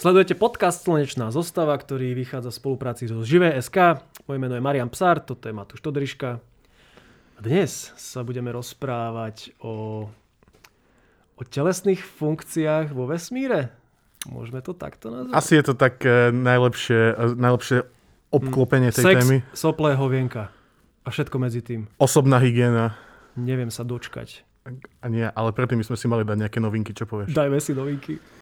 Sledujete podcast Slnečná zostava, ktorý vychádza v spolupráci so Živé.sk. Moje meno je Marian Psár, toto je Matúš Todriška. A dnes sa budeme rozprávať o, o telesných funkciách vo vesmíre. Môžeme to takto nazvať? Asi je to tak uh, najlepšie, najlepšie obklopenie tej Sex, témy. soplé hovienka a všetko medzi tým. Osobná hygiena. Neviem sa dočkať. A nie, ale predtým sme si mali dať nejaké novinky, čo povieš. Dajme si novinky.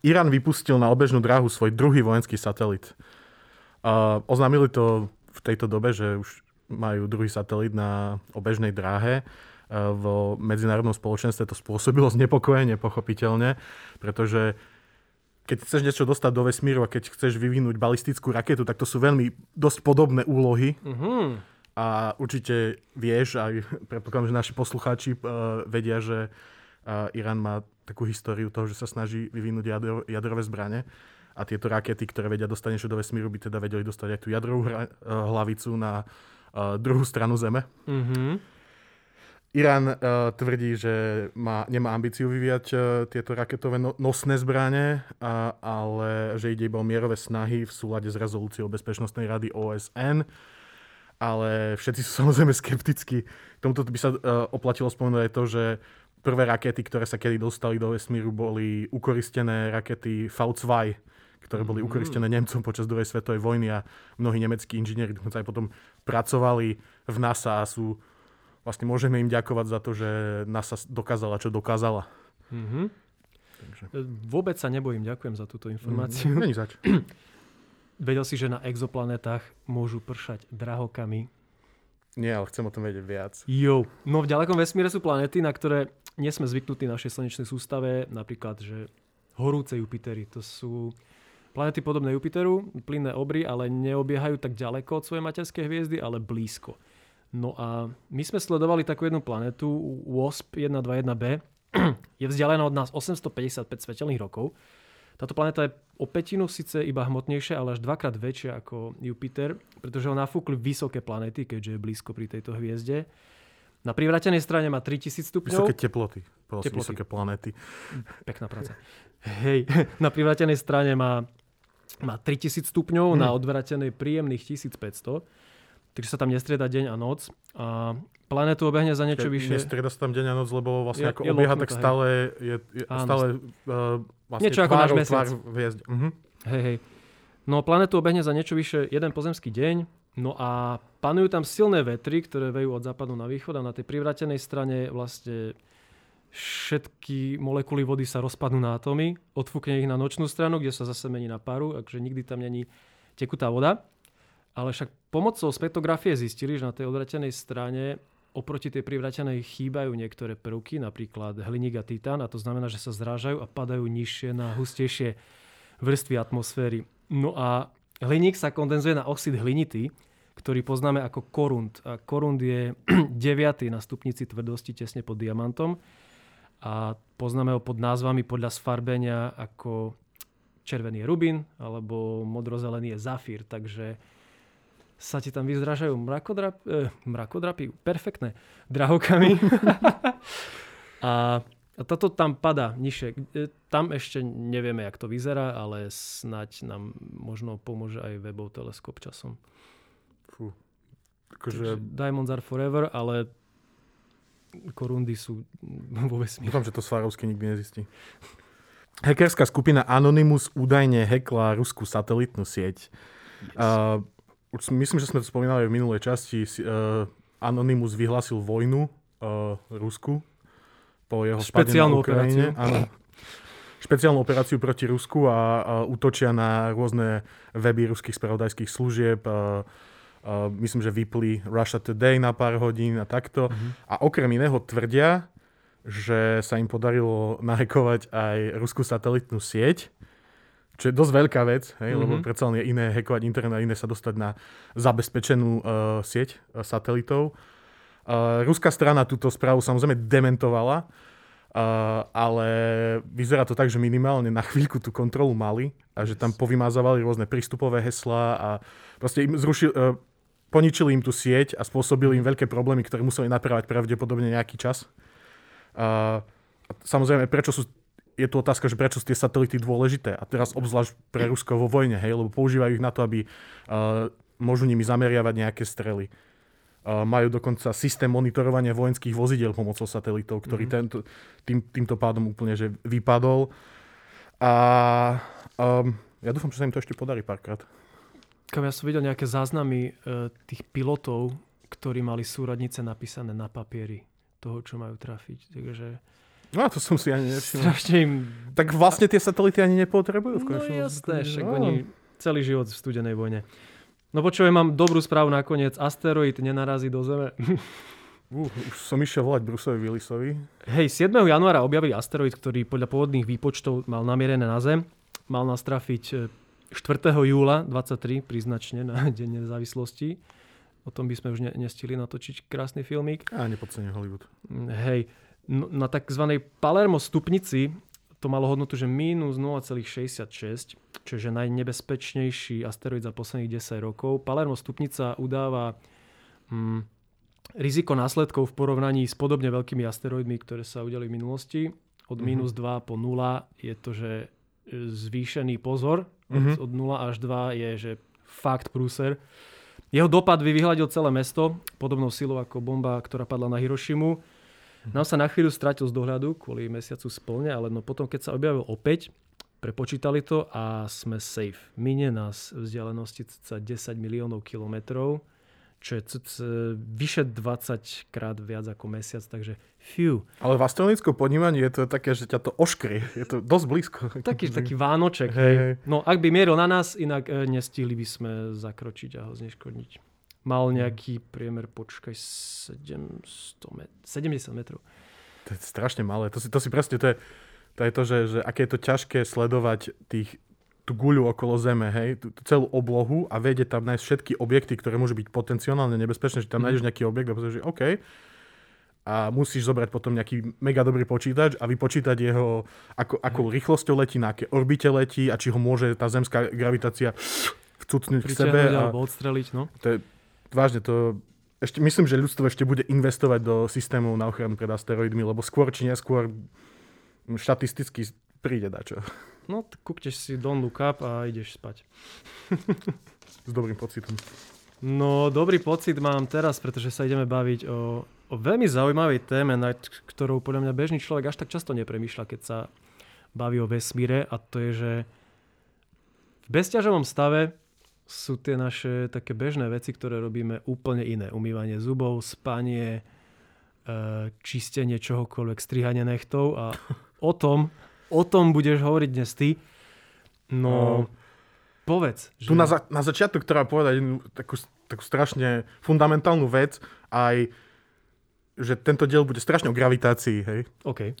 Irán vypustil na obežnú dráhu svoj druhý vojenský satelit. Uh, oznámili to v tejto dobe, že už majú druhý satelit na obežnej dráhe. Uh, vo medzinárodnom spoločenstve to spôsobilo znepokojenie, pochopiteľne, pretože keď chceš niečo dostať do vesmíru a keď chceš vyvinúť balistickú raketu, tak to sú veľmi dosť podobné úlohy. Uh-huh. A určite vieš, aj predpokladám, že naši poslucháči uh, vedia, že uh, Irán má takú históriu toho, že sa snaží vyvinúť jadro, jadrové zbranie. A tieto rakety, ktoré vedia dostať niečo do vesmíru, by teda vedeli dostať aj tú jadrovú hra, uh, hlavicu na uh, druhú stranu Zeme. Uh-huh. Irán uh, tvrdí, že má, nemá ambíciu vyvíjať uh, tieto raketové no, nosné zbranie, uh, ale že ide iba o mierové snahy v súlade s rezolúciou Bezpečnostnej rady OSN. Ale všetci sú samozrejme skeptickí. Tomuto by sa uh, oplatilo spomenúť aj to, že prvé rakety, ktoré sa kedy dostali do vesmíru, boli ukoristené rakety V2, ktoré boli Mhm. ukoristené Nemcom počas druhej svetovej vojny a mnohí nemeckí inžinieri dokonca aj potom pracovali v NASA a sú vlastne môžeme im ďakovať za to, že NASA dokázala, čo dokázala. Uh-huh. Takže. Vôbec sa nebojím, ďakujem za túto informáciu. Není zač. Vedel si, že na exoplanetách môžu pršať drahokami? Nie, ale chcem o tom vedieť viac. Jo. No v ďalekom vesmíre sú planéty, na ktoré nie sme zvyknutí v našej slnečnej sústave. Napríklad, že horúce Jupitery. To sú planéty podobné Jupiteru, plynné obry, ale neobiehajú tak ďaleko od svojej materskej hviezdy, ale blízko. No a my sme sledovali takú jednu planetu, WASP 121b. je vzdialená od nás 855 svetelných rokov. Táto planéta je o pätinu síce iba hmotnejšia, ale až dvakrát väčšia ako Jupiter, pretože ho nafúkli vysoké planéty, keďže je blízko pri tejto hviezde. Na privratenej strane má 3000 stupňov. Vysoké teploty. Si Teploty. vysoké planéty. Pekná práca. Hej, na privratenej strane má, má 3000 stupňov, Hm. na odvratenej príjemných 1500. Takže sa tam nestrieda deň a noc. A planetu obehne za niečo vyššie. Nestrieda sa tam deň a noc, lebo vlastne Je- ako je obieha, tak stále je, je Áno. stále uh, vlastne Niečo ako náš tvárou mesiac. Mhm. Hej, hej. No planetu obehne za niečo vyše jeden pozemský deň. No a panujú tam silné vetry, ktoré vejú od západu na východ a na tej privratenej strane vlastne všetky molekuly vody sa rozpadnú na atómy, odfúkne ich na nočnú stranu, kde sa zase mení na paru, takže nikdy tam není tekutá voda. Ale však pomocou spektrografie zistili, že na tej odvratenej strane oproti tej privratenej chýbajú niektoré prvky, napríklad hliník a titán, a to znamená, že sa zrážajú a padajú nižšie na hustejšie vrstvy atmosféry. No a hliník sa kondenzuje na oxid hlinitý, ktorý poznáme ako korund. A korund je deviatý na stupnici tvrdosti tesne pod diamantom a poznáme ho pod názvami podľa sfarbenia ako červený je rubín alebo modrozelený je zafír, takže sa ti tam vyzrážajú mrakodrap, eh, mrakodrapy, perfektné, drahokami. a, a toto tam pada nižšie. E, Tam ešte nevieme, jak to vyzerá, ale snať nám možno pomôže aj webov teleskop časom. Fú. Akože, Diamonds are forever, ale korundy sú vo vesmíre. dúfam, že to Svarovský nikdy nezistí. Hackerská skupina Anonymous údajne hekla ruskú satelitnú sieť. Yes. Uh, už myslím, že sme to spomínali v minulej časti. Uh, Anonymous vyhlásil vojnu uh, Rusku po jeho Špeciálnu operáciu. Áno. Špeciálnu operáciu proti Rusku a, a útočia na rôzne weby ruských spravodajských služieb. Uh, uh, myslím, že vypli Russia Today na pár hodín a takto. Mhm. A okrem iného tvrdia, že sa im podarilo nahekovať aj ruskú satelitnú sieť, čo je dosť veľká vec, hej, mm-hmm. lebo Mhm. predsa len je iné hekovať internet a iné sa dostať na zabezpečenú uh, sieť uh, satelitov. Uh, ruská strana túto správu samozrejme dementovala, uh, ale vyzerá to tak, že minimálne na chvíľku tú kontrolu mali a že tam povymazávali rôzne prístupové heslá a proste im zrušil, uh, poničili im tú sieť a spôsobili im veľké problémy, ktoré museli napravať pravdepodobne nejaký čas. Uh, samozrejme, prečo sú je tu otázka, že prečo sú tie satelity dôležité. A teraz obzvlášť pre Rusko vo vojne, hej, lebo používajú ich na to, aby uh, môžu nimi zameriavať nejaké strely. Uh, majú dokonca systém monitorovania vojenských vozidel pomocou satelitov, ktorý mm-hmm. tento, tým, týmto pádom úplne že vypadol. A um, ja dúfam, že sa im to ešte podarí párkrát. Kam ja som videl nejaké záznamy uh, tých pilotov, ktorí mali súradnice napísané na papieri toho, čo majú trafiť. Takže No to som si ani nevšimol. strašne im... Tak vlastne tie satelity ani nepotrebujú v No konečnom jasné, dôsledku. však No. oni celý život v studenej vojne. No počujem, mám dobrú správu nakoniec. Asteroid nenarazí do Zeme. Uh, už som išiel volať Bruceovi Willisovi. Hej, 7. januára objavili asteroid, ktorý podľa pôvodných výpočtov mal namierené na Zem. Mal nás trafiť e, 4. júla 23, príznačne na Deň nezávislosti. O tom by sme už ne- nestihli natočiť krásny filmík. A nepodceňujem Hollywood. Hej, no, na tzv. Palermo stupnici to malo hodnotu, že mínus 0,66, čo je najnebezpečnejší asteroid za posledných 10 rokov. Palermo stupnica udáva mm, riziko následkov v porovnaní s podobne veľkými asteroidmi, ktoré sa udeli v minulosti. Od Mhm. minus 2 po 0 je to, že e, zvýšený pozor. Od, Mhm. od 0 až 2 je, že fakt prúser. Jeho dopad by vyhľadil celé mesto, podobnou silou ako bomba, ktorá padla na Hirošimu. Nám sa na chvíľu stratil z dohľadu kvôli mesiacu splne, ale no potom, keď sa objavil opäť, prepočítali to a sme safe. Minie nás vzdialenosti cca 10 miliónov kilometrov, čo je cca vyše 20 krát viac ako mesiac, takže fiu. Ale v astronomickom ponímaní je to také, že ťa to oškrie. Je to dosť blízko. Taký, taký vánoček. Hej. hej. No ak by mieril na nás, inak e, nestihli by sme zakročiť a ho zneškodniť. Mal nejaký priemer, počkaj, 700 met- 70 metrov. To je strašne malé. To si, to si presne, to je to, je to že, že aké je to ťažké sledovať tých, tú guľu okolo Zeme, hej, tú, tú celú oblohu a vedieť tam nájsť všetky objekty, ktoré môžu byť potenciálne nebezpečné, že tam Mhm. nájdeš nejaký objekt a povieš, že OK. A musíš zobrať potom nejaký mega dobrý počítač a vypočítať jeho, ako, akou rýchlosťou letí, na aké orbite letí a či ho môže tá zemská gravitácia vcucnúť k sebe. A alebo odstreliť, no. to je, vážne, to ešte, myslím, že ľudstvo ešte bude investovať do systémov na ochranu pred asteroidmi, lebo skôr či neskôr štatisticky príde dačo. No, tak kúkneš si Don't Look Up a ideš spať. S dobrým pocitom. No, dobrý pocit mám teraz, pretože sa ideme baviť o, o veľmi zaujímavej téme, nad ktorou podľa mňa bežný človek až tak často nepremýšľa, keď sa baví o vesmíre a to je, že v bezťažovom stave sú tie naše také bežné veci, ktoré robíme úplne iné. Umývanie zubov, spanie, e, čistenie čohokoľvek, strihanie nechtov a o tom, o tom budeš hovoriť dnes ty. No, povedz. Tu na, za, na začiatok treba povedať jednu takú, takú strašne fundamentálnu vec, aj že tento diel bude strašne o gravitácii, hej. OK.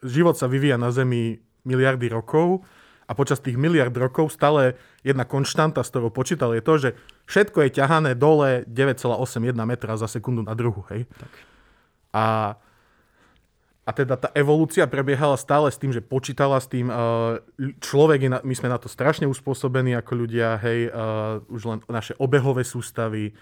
Život sa vyvíja na Zemi miliardy rokov a počas tých miliard rokov stále jedna konštanta, s ktorou počítal, je to, že všetko je ťahané dole 9,81 metra za sekundu na druhu, hej. Tak. A, a teda tá evolúcia prebiehala stále s tým, že počítala s tým, uh, človek, je na, my sme na to strašne uspôsobení ako ľudia, hej, uh, už len naše obehové sústavy,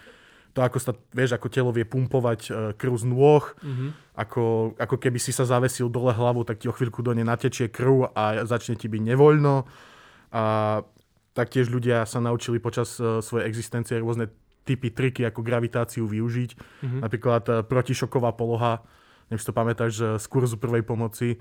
to ako sa, vieš, ako telo vie pumpovať uh, krv z nôh, Mhm. ako, ako keby si sa zavesil dole hlavu, tak ti o chvíľku do nej natečie krv a začne ti byť nevoľno. A taktiež ľudia sa naučili počas uh, svojej existencie rôzne typy, triky, ako gravitáciu využiť. Mhm. Napríklad uh, protišoková poloha, neviem, si to pamätáš z kurzu prvej pomoci.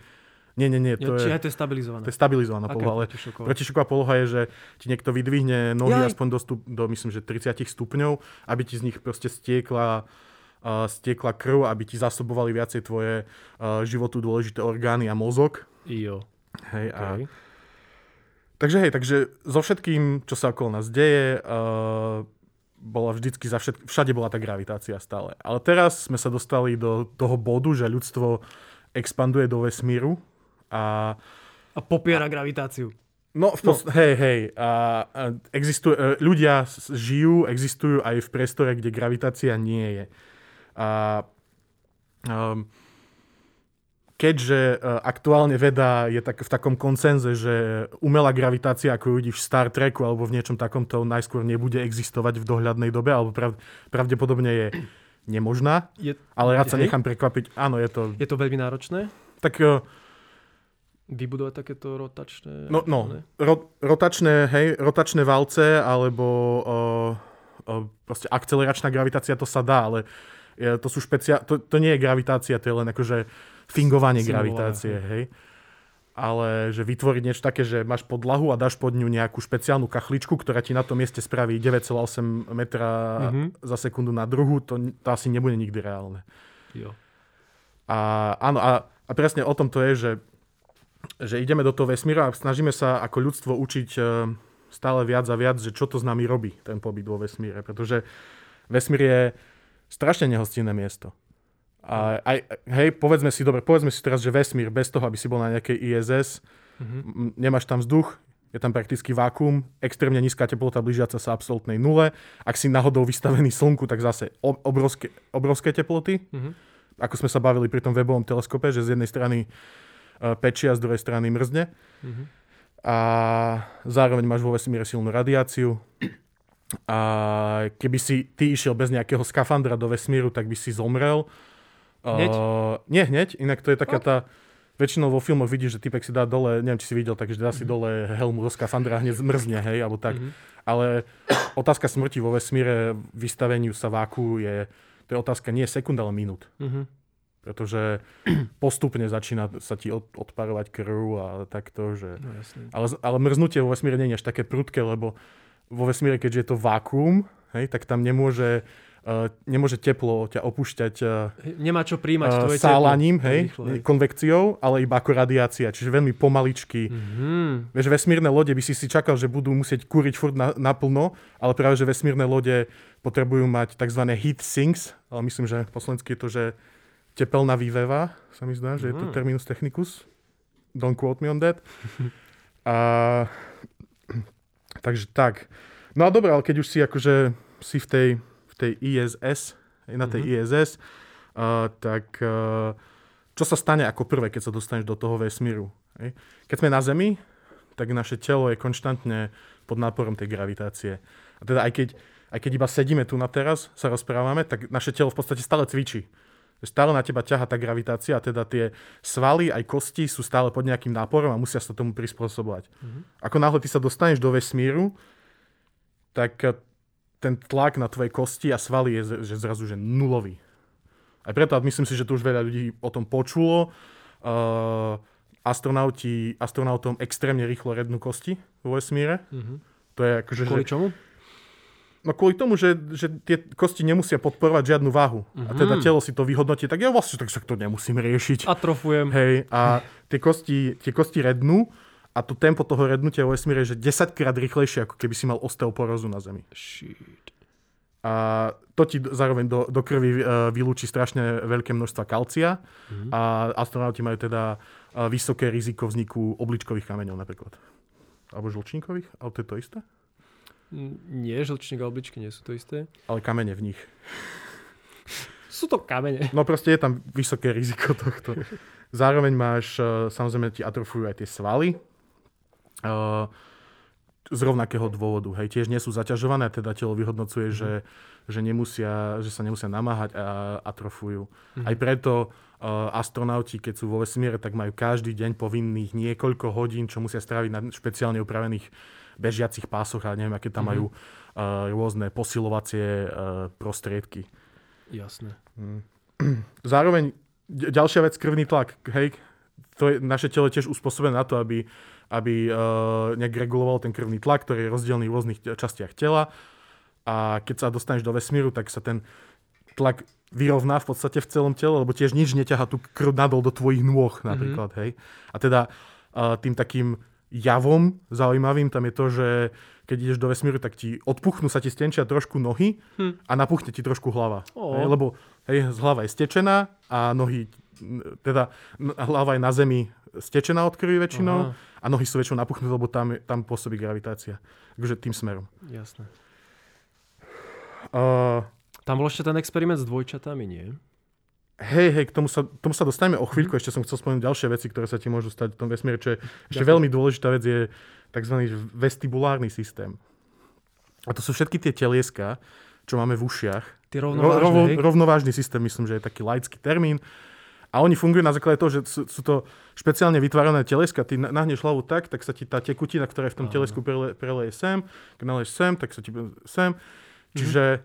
Nie, nie, nie, to, Či je, to je stabilizované. to je stabilizovaná Aká poloha, ale protišoková? protišoková poloha je, že ti niekto vydvihne nohy Jaj. aspoň do, stup, do, myslím, že 30 stupňov, aby ti z nich proste stiekla uh, stiekla krv, aby ti zásobovali viacej tvoje uh, životu dôležité orgány a mozog. Jo. Hej, a, Okay. takže hej, takže so všetkým, čo sa okolo nás deje, uh, bola vždycky za všet, všade bola tá gravitácia stále. Ale teraz sme sa dostali do toho bodu, že ľudstvo expanduje do vesmíru a A popiera gravitáciu. No, v pos- no. hej, hej. A, a existuje, e, ľudia žijú, existujú aj v priestore, kde gravitácia nie je. A um, keďže uh, aktuálne veda je tak, v takom koncenze, že umelá gravitácia, ako ju vidíš v Star Treku alebo v niečom takomto, najskôr nebude existovať v dohľadnej dobe, alebo prav, pravdepodobne je nemožná, Je, ale rád sa Hej. nechám prekvapiť. Áno, je to je to veľmi náročné? tak uh, vybudovať takéto rotačné... No, no ro, rotačné, hej, rotačné valce alebo o, o, proste akceleračná gravitácia, to sa dá, ale je, to sú špecia... To, to nie je gravitácia, to je len akože fingovanie gravitácie, hej. Ale že vytvoriť niečo také, že máš podlahu a dáš pod ňu nejakú špeciálnu kachličku, ktorá ti na tom mieste spraví 9,8 metra mm-hmm. za sekundu na druhu, to, to asi nebude nikdy reálne. Jo. A áno, a, a presne o tom to je, že, že ideme do toho vesmíru a snažíme sa ako ľudstvo učiť e, stále viac a viac, že čo to s nami robí, ten pobyt vo vesmíre. Pretože vesmír je strašne nehostinné miesto. A aj, hej, povedzme si, dobre, povedzme si teraz, že vesmír bez toho, aby si bol na nejakej ISS, mm-hmm. nemáš tam vzduch, je tam prakticky vákum, extrémne nízka teplota blížiaca sa absolútnej nule. Ak si náhodou vystavený slnku, tak zase obrovské, obrovské teploty. Mm-hmm. Ako sme sa bavili pri tom webovom teleskope, že z jednej strany uh, pečie a z druhej strany mrzne. Mm-hmm. A zároveň máš vo vesmíre silnú radiáciu. A keby si ty išiel bez nejakého skafandra do vesmíru, tak by si zomrel Hneď? Uh, nie hneď, inak to je taká tá... Väčšinou vo filmoch vidíš, že typek si dá dole, neviem, či si videl, takže dá si mhm. dole helmu do skafandra a hneď zmrzne, hej, alebo tak. Mm-hmm. Ale otázka smrti vo vesmíre, vystaveniu sa váku je, to je otázka nie sekúnd, ale minút. Mm-hmm. Pretože postupne začína sa ti od, odparovať krv a takto, že... No, ale, ale mrznutie vo vesmíre nie je až také prudké, lebo vo vesmíre, keďže je to vákuum, hej, tak tam nemôže Uh, nemôže teplo ťa opúšťať uh, Nemá čo príjmať uh, sálaním, hej, Rýchle. konvekciou, ale iba ako radiácia, čiže veľmi pomaličky. Mm-hmm. Vieš, vesmírne lode by si si čakal, že budú musieť kúriť furt na, naplno, ale práve, že vesmírne lode potrebujú mať tzv. heat sinks, ale myslím, že po slovensky je to, že tepelná výveva, sa mi zdá, že mm-hmm. je to mhm. terminus technicus. Don't quote me on that. a, takže tak. No a dobré, ale keď už si akože si v tej tej ISS, na tej mm-hmm. ISS, uh, tak uh, čo sa stane ako prvé, keď sa dostaneš do toho vesmíru? Hej? Keď sme na Zemi, tak naše telo je konštantne pod náporom tej gravitácie. A teda aj keď, aj keď iba sedíme tu na teraz, sa rozprávame, tak naše telo v podstate stále cvičí. Stále na teba ťaha tá gravitácia a teda tie svaly aj kosti sú stále pod nejakým náporom a musia sa tomu prispôsobovať. Mm-hmm. Ako náhle ty sa dostaneš do vesmíru, tak ten tlak na tvoje kosti a svaly je že zrazu že nulový. Aj preto, a myslím si, že tu už veľa ľudí o tom počulo, uh, astronauti, astronautom extrémne rýchlo rednú kosti vo vesmíre. Mm-hmm. To je akože, Kvôli čomu? No kvôli tomu, že, že tie kosti nemusia podporovať žiadnu váhu. Mm-hmm. A teda mhm. telo si to vyhodnotí, tak ja vlastne tak sa to nemusím riešiť. Atrofujem. Hej, a tie kosti, tie kosti rednú a to tempo toho rednutia vo vesmíre je že 10 krát rýchlejšie, ako keby si mal osteoporózu na Zemi. Shit. A to ti zároveň do, do krvi uh, vylúči strašne veľké množstva kalcia mm-hmm. a astronauti majú teda uh, vysoké riziko vzniku obličkových kameňov napríklad. Alebo žlčníkových? Ale to je to isté? Nie, žlčník a obličky nie sú to isté. Ale kamene v nich. Sú to kamene. No proste je tam vysoké riziko tohto. Zároveň máš, uh, samozrejme ti atrofujú aj tie svaly, Uh, z rovnakého dôvodu. Hej, tiež nie sú zaťažované, teda telo vyhodnocuje, mm. že, že, nemusia, že sa nemusia namáhať a atrofujú. Mm. Aj preto uh, astronauti, keď sú vo vesmíre, tak majú každý deň povinných niekoľko hodín, čo musia stráviť na špeciálne upravených bežiacich pásoch a neviem, aké tam mm. majú uh, rôzne posilovacie uh, prostriedky. Jasné. Mm. Zároveň ďalšia vec, krvný tlak. Hej, to je, naše telo tiež uspôsobené na to, aby aby uh, nejak reguloval ten krvný tlak, ktorý je rozdielný v rôznych častiach tela. A keď sa dostaneš do vesmíru, tak sa ten tlak vyrovná v podstate v celom tele, lebo tiež nič neťaha tú krv nadol do tvojich nôh napríklad, mm-hmm. hej. A teda uh, tým takým javom zaujímavým tam je to, že keď ideš do vesmíru, tak ti odpuchnú sa ti stenčia trošku nohy hm. a napuchne ti trošku hlava. Oh. Hej, lebo hej, hlava je stečená a nohy, teda hlava je na zemi stečená od krvi väčšinou Aha. a nohy sú väčšinou napuchnuté, lebo tam, tam pôsobí gravitácia. Takže tým smerom. Jasné. Uh, tam bol ešte ten experiment s dvojčatami, nie? Hej, hej, k tomu sa, tomu sa dostaneme o chvíľku. Ešte som chcel spomenúť ďalšie veci, ktoré sa ti môžu stať v tom vesmíre. Čo je ešte veľmi dôležitá vec je tzv. vestibulárny systém. A to sú všetky tie telieska, čo máme v ušiach. Tie rovnovážne, Ro, rovnovážny systém, myslím, že je taký laický termín A oni fungujú na základe toho, že sú, sú to špeciálne vytvárané teleska. Ty nahneš hlavu tak, tak sa ti tá tekutina, ktorá je v tom telesku prele, preleje sem, keď naleješ sem, tak sa ti sem. Čiže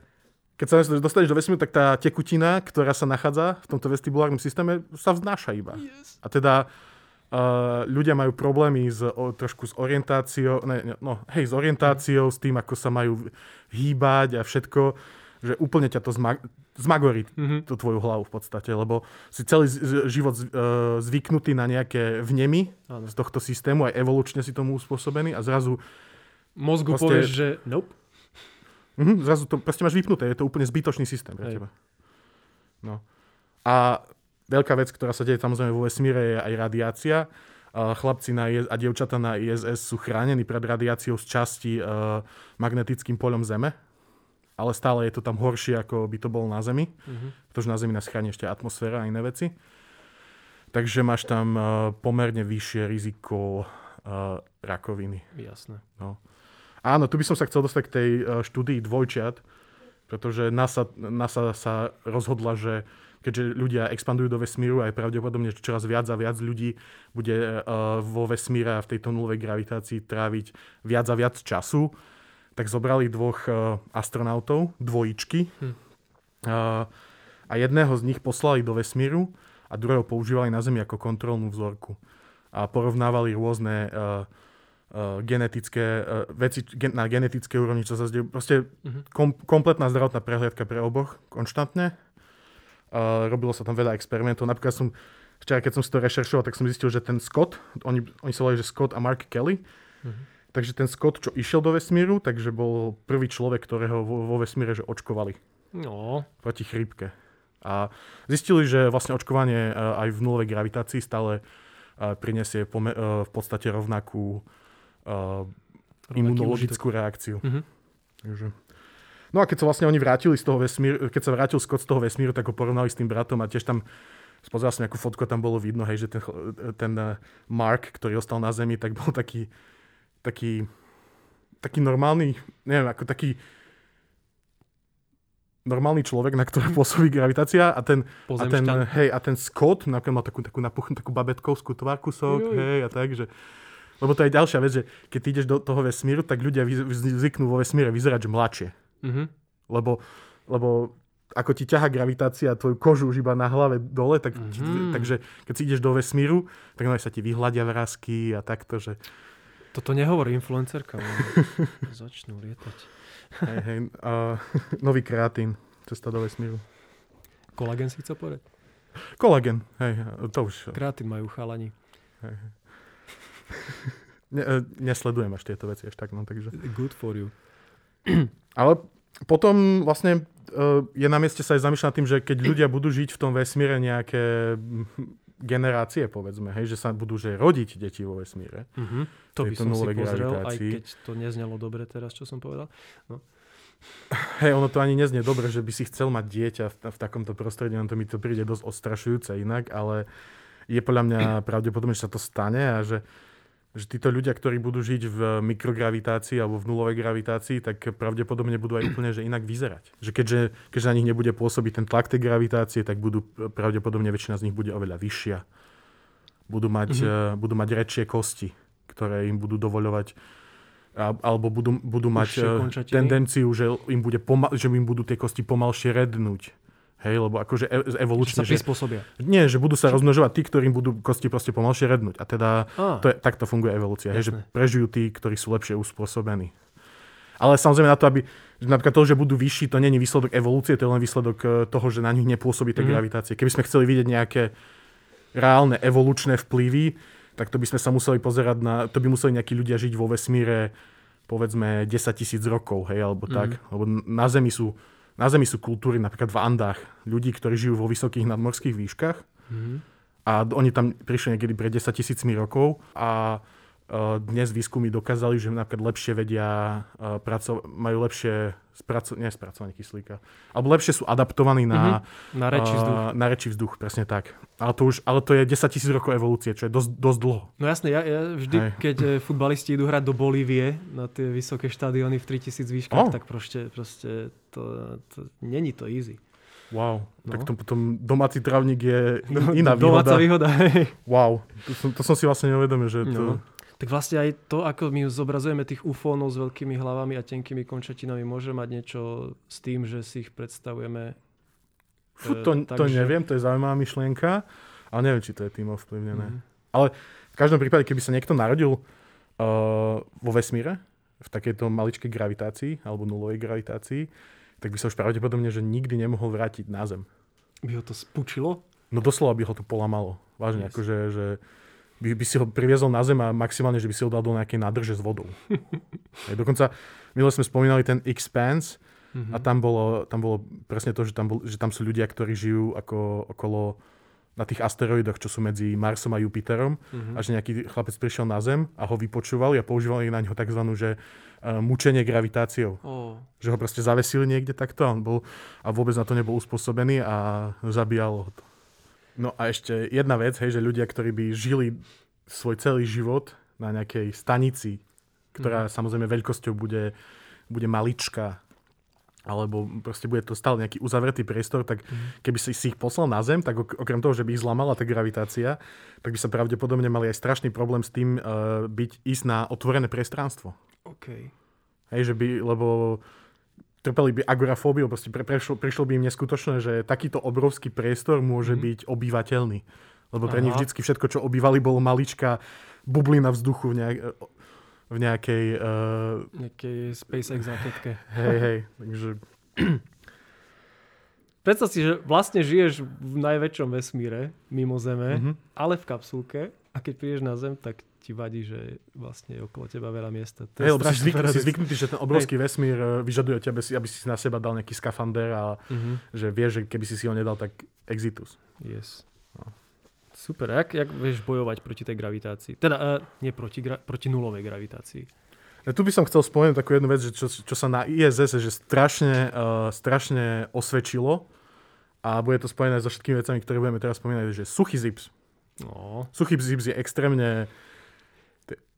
keď sa dostaneš do vesmíru, tak tá tekutina, ktorá sa nachádza v tomto vestibulárnom systéme, sa vznáša iba. Yes. A teda uh, ľudia majú problémy s, o, trošku s orientáciou, ne, no, hej, s orientáciou, s tým, ako sa majú hýbať a všetko, že úplne ťa to zma- zmagorí mm-hmm. tú tvoju hlavu v podstate, lebo si celý z- život z- uh, zvyknutý na nejaké vnemy ano. z tohto systému, aj evolučne si tomu uspôsobený a zrazu... Mozgu proste, povieš, že nope. Mm-hmm, zrazu to proste máš vypnuté, je to úplne zbytočný systém pre teba. No. A veľká vec, ktorá sa deje samozrejme vo vesmíre, je aj radiácia. Chlapci na IS- a dievčatá na ISS sú chránení pred radiáciou z časti uh, magnetickým poľom Zeme, ale stále je to tam horšie, ako by to bolo na Zemi, mm-hmm. pretože na Zemi nás chráni ešte atmosféra a iné veci. Takže máš tam uh, pomerne vyššie riziko uh, rakoviny. Jasné. No. Áno, tu by som sa chcel dostať k tej uh, štúdii dvojčiat, pretože NASA, NASA sa rozhodla, že keďže ľudia expandujú do vesmíru a je pravdepodobne, čoraz viac a viac ľudí bude uh, vo vesmíre a v tejto nulovej gravitácii tráviť viac a viac času, tak zobrali dvoch uh, astronautov, dvojičky, hm. a jedného z nich poslali do vesmíru a druhého používali na Zemi ako kontrolnú vzorku. A porovnávali rôzne uh, genetické uh, veci gen, na genetické úrovni, čo sa zde, proste uh-huh. kom, kompletná zdravotná prehliadka pre oboch, konštantne. Uh, robilo sa tam veľa experimentov. Napríklad som, včera keď som si to rešeršoval, tak som zistil, že ten Scott, oni, oni sa volajú, že Scott a Mark Kelly, uh-huh Takže ten Scott, čo išiel do vesmíru, takže bol prvý človek, ktorého vo, vo vesmíre že očkovali. No. Proti chrípke. A zistili, že vlastne očkovanie e, aj v nulovej gravitácii stále prinesie v podstate rovnakú imunologickú reakciu. Mm-hmm. Takže. No a keď sa vlastne oni vrátili z toho vesmíru, keď sa vrátil Scott z toho vesmíru, tak ho porovnali s tým bratom a tiež tam Pozeral som nejakú fotku, tam bolo vidno, hej, že ten, ten Mark, ktorý ostal na Zemi, tak bol taký taký, taký normálny, neviem, ako taký normálny človek, na ktorého pôsobí gravitácia a ten, a ten, hej, a ten Scott napríklad mal takú, takú napuchnutú takú babetkovskú tvárku sok, hej, a tak, že lebo to je ďalšia vec, že keď ty ideš do toho vesmíru, tak ľudia zvyknú vo vesmíre vyzerať, že mladšie. Mm-hmm. Lebo, lebo ako ti ťaha gravitácia tvoju kožu už iba na hlave dole, tak, mm-hmm. takže keď si ideš do vesmíru, tak sa ti vyhľadia vrázky a takto, že toto nehovorí influencerka, začnú lietať. Hej, hej, uh, nový kreatín, cesta do vesmíru. Kolagen si chcel povedať? Kolagen, hej, to už. Kreatín majú chalani. Hej, hej. Ne, e, nesledujem až tieto veci až tak, no takže. Good for you. Ale potom vlastne uh, je na mieste sa aj zamýšľať tým, že keď ľudia budú žiť v tom vesmíre nejaké generácie, povedzme, hej, že sa budú že rodiť deti vo vesmíre. Uh-huh. To by som si pozrel, aj keď to neznelo dobre teraz, čo som povedal. No. Hej, ono to ani neznie dobre, že by si chcel mať dieťa v, v takomto prostredí, on to mi to príde dosť odstrašujúce inak, ale je podľa mňa pravdepodobne, že sa to stane a že že títo ľudia, ktorí budú žiť v mikrogravitácii alebo v nulovej gravitácii, tak pravdepodobne budú aj úplne že inak vyzerať. Že keďže, keďže na nich nebude pôsobiť ten tlak tej gravitácie, tak budú pravdepodobne väčšina z nich bude oveľa vyššia. Budú mať, mm-hmm. budú mať rečie kosti, ktoré im budú dovoľovať alebo budú, budú mať uh, tendenciu, že im, bude pomal, že im budú tie kosti pomalšie rednúť. Hej, lebo akože e- evolučne... Že sa prispôsobia. Že, nie, že budú sa rozmnožovať tí, ktorým budú kosti proste pomalšie rednúť. A teda ah. to je, takto funguje evolúcia. Hej, že prežijú tí, ktorí sú lepšie uspôsobení. Ale samozrejme na to, aby napríklad to, že budú vyšší, to je výsledok evolúcie, to je len výsledok e, toho, že na nich nepôsobí tá mm. gravitácia. Keby sme chceli vidieť nejaké reálne evolučné vplyvy, tak to by sme sa museli pozerať na, to by museli nejakí ľudia žiť vo vesmíre povedzme 10 tisíc rokov, hej, alebo tak. Mm. Lebo na Zemi sú na Zemi sú kultúry napríklad v Andách, ľudí, ktorí žijú vo vysokých nadmorských výškach. Mm-hmm. A oni tam prišli niekedy pred 10 tisícmi rokov a dnes výskumy dokázali, že napríklad lepšie vedia, uh, praco- majú lepšie spraco- nie spracovanie kyslíka, alebo lepšie sú adaptovaní na, mm-hmm. na, reči vzduch. Uh, na reči vzduch, presne tak. Ale to, už, ale to je 10 tisíc rokov evolúcie, čo je dosť, dosť dlho. No jasne, ja, ja vždy, Hej. keď eh, futbalisti idú hrať do Bolívie na tie vysoké štadióny v 3000 výškach, oh. tak proste, proste to, to, není to easy. Wow, No. tak to potom domáci trávnik je No, iná domáca výhoda. výhoda. hej. Wow, to som, to som si vlastne neuvedomil, že to... No. Tak vlastne aj to, ako my zobrazujeme tých ufónov s veľkými hlavami a tenkými končatinami, môže mať niečo s tým, že si ich predstavujeme. Fú, e, to, to takže- neviem, to je zaujímavá myšlienka, ale neviem, či to je tým ovplyvnené. Mhm. V každom prípade, keby sa niekto narodil uh, vo vesmíre, v takejto maličkej gravitácii, alebo nulovej gravitácii, tak by sa už pravdepodobne, že nikdy nemohol vrátiť na Zem. By ho to spučilo? No doslova by ho to polamalo. Vážne, Yes. akože, že by, by si ho priviezol na Zem a maximálne, že by si ho dal do nejakej nádrže s vodou. Hej, dokonca, minule sme spomínali ten Expanse Mhm. a tam bolo, tam bolo presne to, že tam, bol, že tam sú ľudia, ktorí žijú ako, okolo na tých asteroidoch, čo sú medzi Marsom a Jupiterom Mhm. a že nejaký chlapec prišiel na Zem a ho vypočúvali a používali na ňo tzv. že uh, mučenie gravitáciou. Ó, Že ho proste zavesili niekde takto a on bol a vôbec na to nebol uspôsobený a zabíjalo ho to. No a ešte jedna vec, hej, že ľudia, ktorí by žili svoj celý život na nejakej stanici, ktorá samozrejme veľkosťou bude, bude maličká, alebo proste bude to stále nejaký uzavretý priestor, tak keby si, si ich poslal na Zem, tak ok- okrem toho, že by ich zlamala tá gravitácia, tak by sa pravdepodobne mali aj strašný problém s tým uh, byť, ísť na otvorené priestranstvo. OK. Hej, že by, lebo trpeli by agorafóbiou, proste pre, prešlo, prišlo by im neskutočné, že takýto obrovský priestor môže Mhm. byť obývateľný. Lebo pre nich Aha. vždycky všetko, čo obývali, bolo maličká bublina vzduchu v, nejak, v nejakej... Uh, Nejakej SpaceX raketke. hej, hej, takže... Predstav si, že vlastne žiješ v najväčšom vesmíre, mimo Zeme, Mhm. ale v kapsulke a keď prídeš na Zem, tak ti vadí, že vlastne je okolo teba veľa miesta. To Hej, lebo si, zvyk, si zvyknutý, že ten obrovský vesmír eh, vyžaduje si- aby si na seba dal nejaký skafander a Mhm. že vieš, že keby si si ho nedal, tak exitus. Yes. No. Super. Jak, jak vieš bojovať proti tej gravitácii? Teda uh, nie proti, gra- proti nulovej gravitácii. Ja tu by som chcel spomenúť takú jednu vec, že čo, čo sa na ISS že strašne, uh, strašne osvedčilo a bude to spojené so všetkými vecami, ktoré budeme teraz spomínať, že suchý zips. No. Suchý zips je extrémne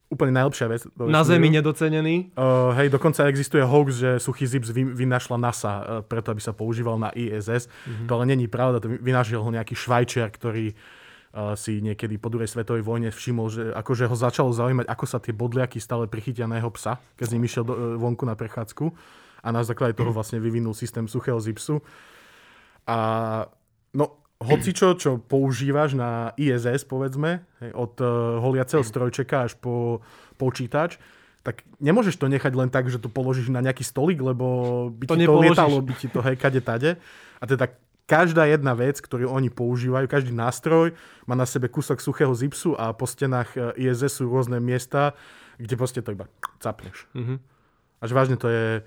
úplne najlepšia vec. Na. Zemi nedocenený. Uh, hej, dokonca existuje hoax, že suchý zips vy, vynašla NASA uh, preto, aby sa používal na ISS. Mhm. To ale není pravda, to vy- vynašiel ho nejaký švajčiar, ktorý uh, si niekedy po druhej svetovej vojne všimol, že akože ho začalo zaujímať, ako sa tie bodliaky stále prichytia na jeho psa, keď s ním išiel do, uh, vonku na prechádzku. A na základe toho vlastne vyvinul systém suchého zipsu. A no, hocičo, čo používaš na ISS, povedzme, hej, od uh, holiaceho strojčeka až po počítač, tak nemôžeš to nechať len tak, že to položíš na nejaký stolík, lebo by To ti to lietalo, by ti to hej, kade tade. A teda každá jedna vec, ktorú oni používajú, každý nástroj má na sebe kúsok suchého zipsu a po stenách e, ISS sú rôzne miesta, kde proste to iba capneš. Mhm. Až vážne to je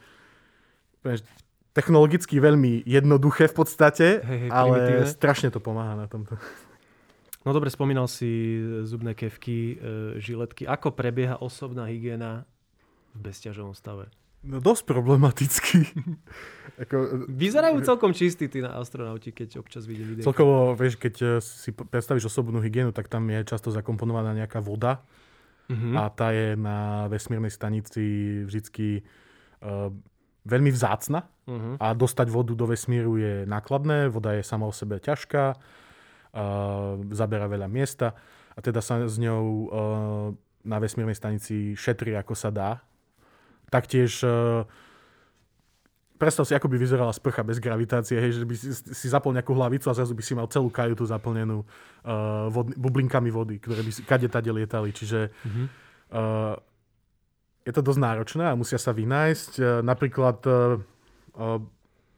technologicky veľmi jednoduché v podstate, Hej, hej, ale primitívne. strašne to pomáha na tomto. No dobre, spomínal si zubné kevky, e, žiletky. Ako prebieha osobná hygiena v bezťažovom stave? No dosť problematický. Ako, Vyzerajú celkom čistí tí na astronauti, keď občas vidím videa. celkovo, vieš, keď si predstavíš osobnú hygienu, tak tam je často zakomponovaná nejaká voda Mhm. a tá je na vesmírnej stanici vždycky uh, veľmi vzácna Mhm. a dostať vodu do vesmíru je nákladné, voda je sama o sebe ťažká, uh, zabera veľa miesta a teda sa s ňou uh, na vesmírnej stanici šetrí ako sa dá. Taktiež uh, predstav si, ako by vyzerala sprcha bez gravitácie, hej, že by si, si zapol nejakú hlavicu a zrazu by si mal celú kajutu zaplnenú uh, vod, bublinkami vody, ktoré by si kade tade lietali. Čiže Mhm. uh, je to dosť náročné a musia sa vynájsť. Uh, napríklad uh,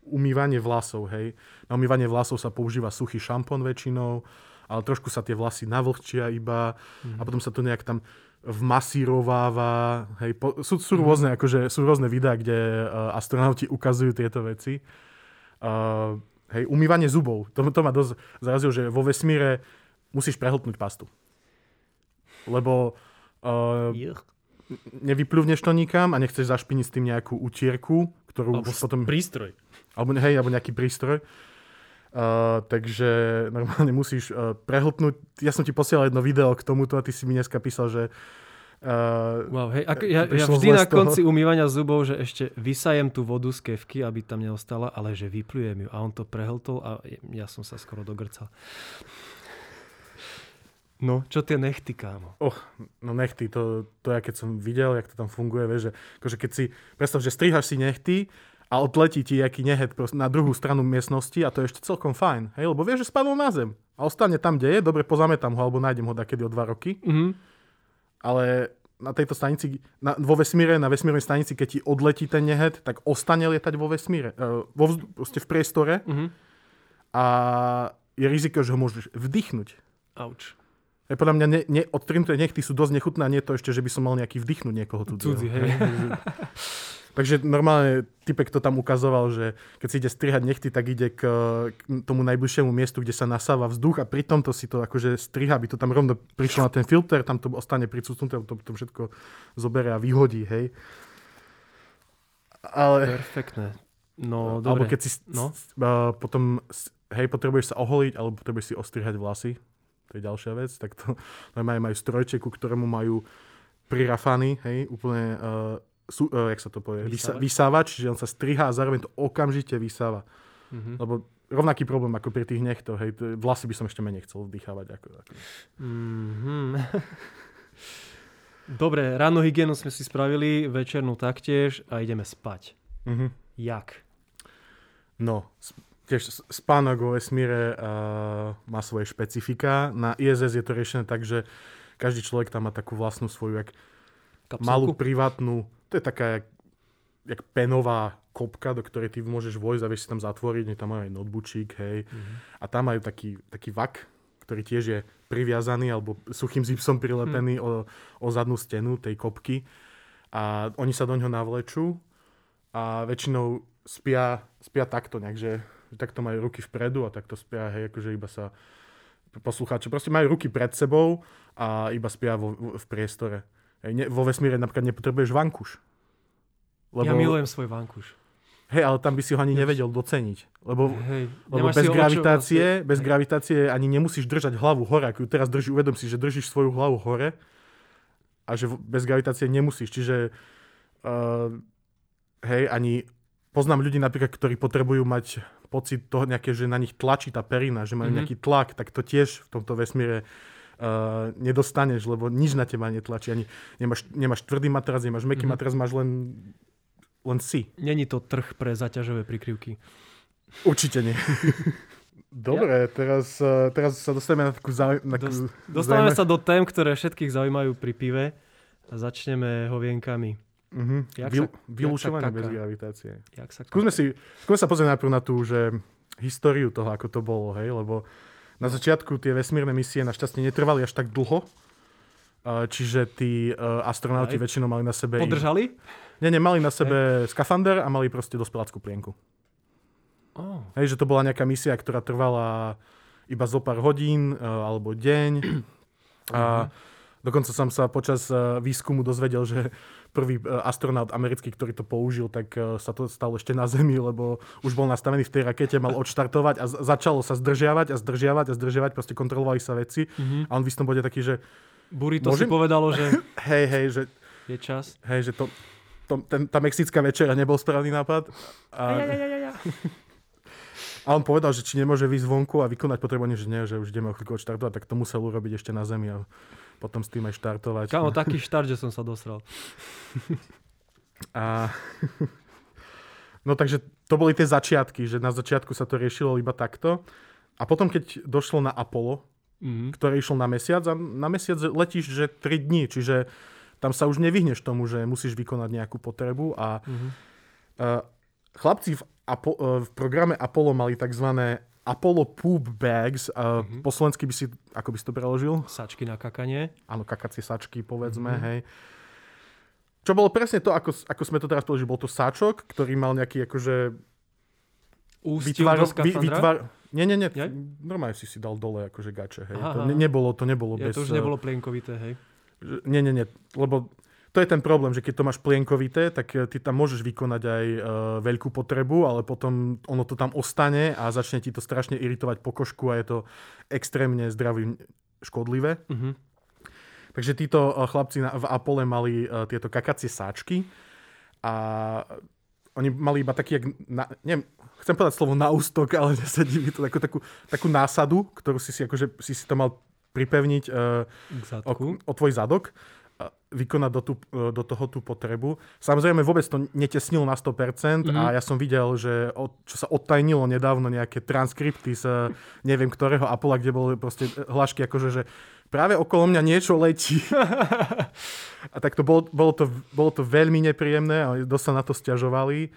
umývanie vlasov, hej. Na umývanie vlasov sa používa suchý šampón väčšinou, ale trošku sa tie vlasy navlhčia iba Mhm. a potom sa to nejak tam vmasírováva. Hej, po, sú, sú, rôzne, akože, sú rôzne videá, kde uh, astronauti ukazujú tieto veci. Uh, hej, umývanie zubov. To, to ma dosť zarazilo, že vo vesmíre musíš prehltnúť pastu. Lebo uh, Juch. nevypluvneš to nikam a nechceš zašpiniť s tým nejakú utierku, ktorú Alebo už potom... prístroj. Alebo, hej, alebo nejaký prístroj. Uh, takže normálne musíš uh, prehltnúť. Ja som ti posielal jedno video k tomuto a ty si mi dneska písal, že Uh, wow, hej, ako, ja, ja vždy na toho. konci umývania zubov, že ešte vysajem tú vodu z kevky, aby tam neostala, ale že vyplujem ju. A on to prehltol a ja som sa skoro dogrcal. No, čo tie nechty, kámo? Oh, no nechty, to, to ja keď som videl, jak to tam funguje, vieš, že akože keď si, predstav, že strihaš si nechty a odletí ti jaký nehet na druhú stranu miestnosti a to je ešte celkom fajn, hej, lebo vieš, že spadol na zem a ostane tam, kde je, dobre pozametám ho alebo nájdem ho takedy o dva roky, Mhm. ale na tejto stanici, na, vo vesmíre, na vesmírnej stanici, keď ti odletí ten nehet, tak ostane lietať vo vesmíre, uh, vo vzdu, proste v priestore Mhm. a je riziko, že ho môžeš vdychnúť. Auč. Je podľa mňa ne, ne, odtrhnuté nechty sú dosť nechutné a nie je to ešte, že by som mal nejaký vdychnúť niekoho tu. Cudzí, hej. Takže normálne typek to tam ukazoval, že keď si ide strihať nechty, tak ide k, k tomu najbližšiemu miestu, kde sa nasáva vzduch a pri tomto si to akože striha, aby to tam rovno prišlo na ten filter, tam to ostane pricúcnuté, to, to všetko zobere a vyhodí, hej. Ale, Perfektné. No, alebo dobre. keď si No. no. potom, hej, potrebuješ sa oholiť, alebo potrebuješ si ostrihať vlasy, to je ďalšia vec, tak to normálne majú strojček, ku ktorému majú prirafaný, hej, úplne, uh, sú, uh, jak sa to povie, vysávač. Vysávač? čiže on sa strihá a zároveň to okamžite vysáva. Mhm. Lebo rovnaký problém ako pri tých nechtoch, hej, to, vlasy by som ešte menej chcel vdychávať. Ako, ako. Mhm. Dobre, ráno hygienu sme si spravili, večernú taktiež a ideme spať. Mhm. Jak? No, tiež spánok vo vesmíre uh, má svoje špecifika. Na ISS je to riešené tak, že každý človek tam má takú vlastnú svoju jak Kapsulku? malú privátnu, to je taká jak, jak penová kopka, do ktorej ty môžeš vojsť a vieš si tam zatvoriť, tam aj noteboočík, hej. Mhm. A tam majú taký, taký vak, ktorý tiež je priviazaný alebo suchým zipsom prilepený o, o zadnú stenu tej kopky. A oni sa do ňoho navlečú a väčšinou spia, spia takto nejak, že takto majú ruky vpredu a takto spia, hej, akože iba sa poslucháči proste majú ruky pred sebou a iba spia vo, v priestore. Hej, ne, vo vesmíre napríklad nepotrebuješ vankuš. Ja milujem svoj vankuš. Hej, ale tam by si ho ani nevedel doceniť. Lebo Hej, lebo bez gravitácie, vlastne- bez gravitácie ani nemusíš držať hlavu hore. Ako ju teraz drží, uvedom si, že držíš svoju hlavu hore a že bez gravitácie nemusíš. Čiže uh, hej, ani poznám ľudí napríklad, ktorí potrebujú mať pocit toho nejaké, že na nich tlačí tá perina, že majú Mhm. nejaký tlak, tak to tiež v tomto vesmíre uh, nedostaneš, lebo nič na teba netlačí. Ani nemáš, nemáš tvrdý matraz, nemáš meký Mhm. matraz, máš len, len si. Není to trh pre zaťažové prikryvky. Určite nie. Dobre, teraz, eh, teraz sa dostaneme na takú, zauj- na takú Dos- Dostávame zaujímavú- sa do tém, ktoré všetkých zaujímajú pri pive a začneme hovienkami. Mhm. Jak Vyl, sa- vylúčované jak sa bez gravitácie. Jak sa Skúsme, si, skúsme sa pozrieť najprv na tú, že históriu toho, ako to bolo, hej, lebo na začiatku tie vesmírne misie našťastie netrvali až tak dlho, čiže tí eh, astronauti Aj. väčšinou mali na sebe... Podržali? Nie, nie, mali na sebe skafander a mali proste dospeláckú plienku. Oh. Hej, že to bola nejaká misia, ktorá trvala iba zo pár hodín uh, alebo deň. A dokonca som sa počas uh, výskumu dozvedel, že prvý uh, astronaut americký, ktorý to použil, tak uh, sa to stalo ešte na Zemi, lebo už bol nastavený v tej rakete, mal odštartovať a začalo sa zdržiavať a zdržiavať a zdržiavať, proste kontrolovali sa veci. Mhm. A on v istom bode taký, že Burito si Môžem- povedalo, že hej, hej, že, je čas. hej, že to, to, ten, tá mexická večera nebol správny nápad. A, A on povedal, že či nemôže výjsť vonku a vykonať potrebovanie, že nie, že už ideme o chvíľku odštartovať, tak to musel urobiť ešte na Zemi a potom s tým aj štartovať. Kámo, taký štart, že som sa dosral. A... No takže to boli tie začiatky, že na začiatku sa to riešilo iba takto. A potom, keď došlo na Apollo, Mhm. ktoré išlo na mesiac a na mesiac letíš, že 3 dní, čiže tam sa už nevyhneš tomu, že musíš vykonať nejakú potrebu a Mhm. Uh, chlapci v, Apo- uh, v programe Apollo mali tzv. Apollo Poop Bags. Mhm. Po slovensky by si, ako by si to preložil? Sačky na kakanie. Áno, kakacie sačky, povedzme, Mhm. hej. Čo bolo presne to, ako, ako sme to teraz že bol to sáčok, ktorý mal nejaký akože do skafandra? vytvar, nie, nie, nie, Jaj? normálne si si dal dole akože gače, hej. Aha, to ne, nebolo, to nebolo Ja, bez... to už nebolo plienkovité, hej. Nie, nie, nie, lebo to je ten problém, že keď to máš plienkovité, tak eh, ty tam môžeš vykonať aj uh, veľkú potrebu, ale potom ono to tam ostane a začne ti to strašne iritovať pokožku a je to extrémne zdravým škodlivé. Mhm. Takže títo uh, chlapci na, v Apole mali uh, tieto kakacie sáčky a oni mali iba taký, jak, na, neviem, chcem povedať slovo na ústok, ale nesedí mi to takú, takú, takú násadu, ktorú si si, akože, si si to mal pripevniť uh, o, o tvoj zadok vykonať do, tú, do toho tú potrebu. Samozrejme vôbec to netesnilo na 100% mm-hmm. a ja som videl, že od, čo sa odtajnilo nedávno nejaké transkripty z neviem ktorého Apple, kde boli proste hlášky akože, že práve okolo mňa niečo letí. a tak to bolo, bolo, to, bolo to veľmi nepríjemné a dosť sa na to stiažovali.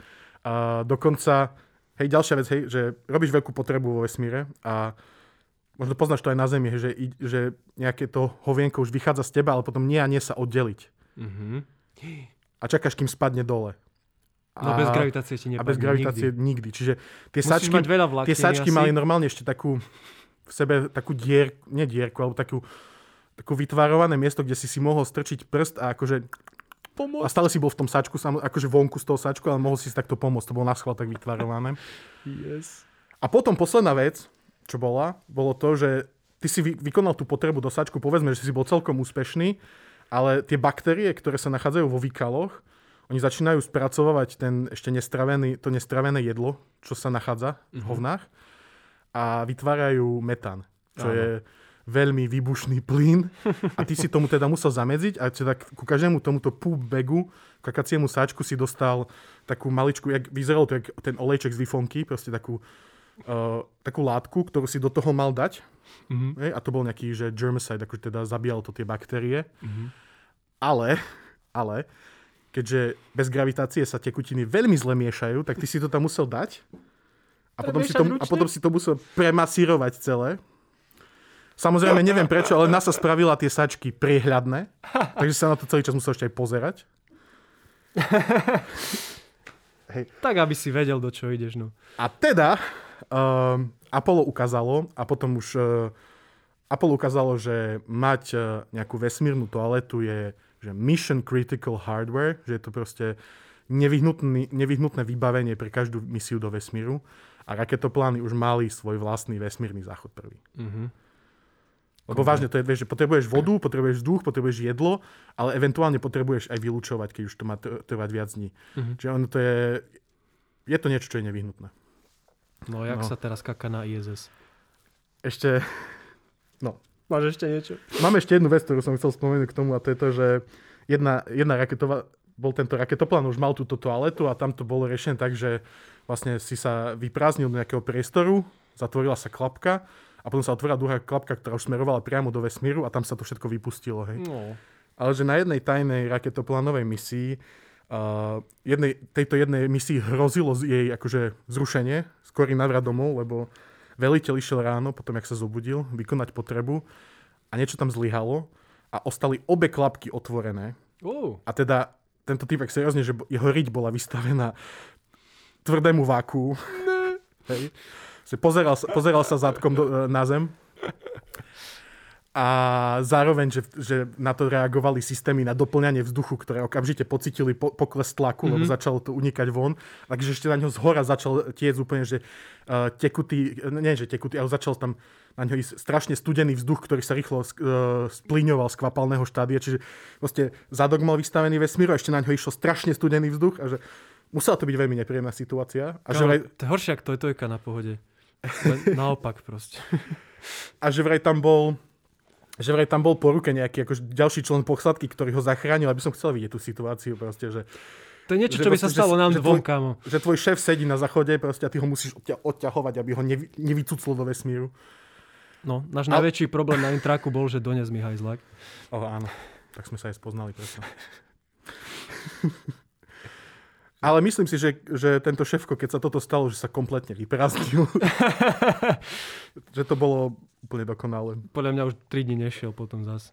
A dokonca, hej, ďalšia vec, hej, že robíš veľkú potrebu vo vesmíre a možno poznáš to aj na Zemi, že, že nejaké to hovienko už vychádza z teba, ale potom nie a nie sa oddeliť. Mm-hmm. A čakáš, kým spadne dole. No a, bez gravitácie ti nepadne. A bez gravitácie nikdy. nikdy. Čiže tie Musíš sačky, tie sačky mali normálne ešte takú v sebe takú dier, nie dierku, alebo takú, takú vytvárované miesto, kde si si mohol strčiť prst a akože pomôcť. A stále si bol v tom sačku, akože vonku z toho sačku, ale mohol si si takto pomôcť. To bolo na schvál tak vytvárované. Yes. A potom posledná vec, čo bola, bolo to, že ty si vykonal tú potrebu do sačku, povedzme, že si bol celkom úspešný, ale tie baktérie, ktoré sa nachádzajú vo výkaloch, oni začínajú spracovať ten ešte nestravený, to nestravené jedlo, čo sa nachádza v mhm. hovnách a vytvárajú metán, čo Áno. je veľmi výbušný plyn a ty si tomu teda musel zamedziť a teda ku každému tomuto poop bagu, kakaciemu sáčku si dostal takú maličku, jak vyzeralo to jak ten olejček z vifonky, proste takú uh, takú látku, ktorú si do toho mal dať. Mm-hmm. Hej, a to bol nejaký, že germicide, akože teda zabíjalo to tie baktérie. Mm-hmm. Ale, ale, keďže bez gravitácie sa tekutiny veľmi zle miešajú, tak ty si to tam musel dať. A potom, si to, a potom si to musel premasírovať celé. Samozrejme, neviem prečo, ale NASA spravila tie sačky priehľadné, takže sa na to celý čas musel ešte aj pozerať. Hej. Tak, aby si vedel, do čo ideš. No. A teda, uh, Apollo ukázalo a potom už uh, Apollo ukázalo, že mať uh, nejakú vesmírnu toaletu je že mission critical hardware, že je to proste nevyhnutné vybavenie pre každú misiu do vesmíru a raketoplány už mali svoj vlastný vesmírny záchod prvý. Mm-hmm. Lebo okay. vážne to je, vieš, že potrebuješ vodu, potrebuješ vzduch, potrebuješ jedlo, ale eventuálne potrebuješ aj vylúčovať, keď už to má trvať viac dní. Mm-hmm. Čiže ono to je, je to niečo, čo je nevyhnutné. No, jak no. sa teraz kaká na ISS? Ešte, no. Máš ešte niečo? Mám ešte jednu vec, ktorú som chcel spomenúť k tomu a to je to, že jedna, jedna raketová, bol tento raketoplán, už mal túto toaletu a tam to bolo riešené tak, že vlastne si sa vyprázdnil do nejakého priestoru, zatvorila sa klapka a potom sa otvorila druhá klapka, ktorá už smerovala priamo do vesmíru a tam sa to všetko vypustilo. Hej. No. Ale že na jednej tajnej raketoplánovej misii Uh, jednej, tejto jednej misii hrozilo jej akože zrušenie, skorý navrat domov, lebo veliteľ išiel ráno, potom jak sa zobudil, vykonať potrebu a niečo tam zlyhalo a ostali obe klapky otvorené. Uh. A teda tento typek seriózne, že jeho riť bola vystavená tvrdému váku. Hej. Pozeral, pozeral sa zadkom do, na zem a zároveň, že, že na to reagovali systémy na doplňanie vzduchu, ktoré okamžite pocitili po, pokles tlaku, mm-hmm. lebo mhm. začalo to unikať von. Takže ešte na ňo zhora začal tiec úplne, že uh, tekutý, nie že tekutý, ale začal tam na ňo ísť strašne studený vzduch, ktorý sa rýchlo uh, splíňoval z kvapalného štádia. Čiže vlastne zadok mal vystavený vesmíru a ešte na ňo išlo strašne studený vzduch a že musela to byť veľmi nepríjemná situácia. A že vraj... To je horšie ako tojtojka na pohode. Len naopak proste. A že vraj tam bol že vraj tam bol po ruke nejaký akože ďalší člen posladky, ktorý ho zachránil, aby som chcel vidieť tú situáciu proste, že to je niečo, čo by sa stalo že, nám že dvom, kámo. Že tvoj šéf sedí na záchode proste a ty ho musíš odťa- odťahovať, aby ho nevy, nevycuclo do vesmíru. No, náš a... najväčší problém na intraku bol, že dones mi hajzlak. Oh, áno, tak sme sa aj spoznali, presne. Ale myslím si, že, že tento šéfko, keď sa toto stalo, že sa kompletne vyprázdnil. že to bolo úplne dokonalé. Podľa mňa už 3 dní nešiel potom zas.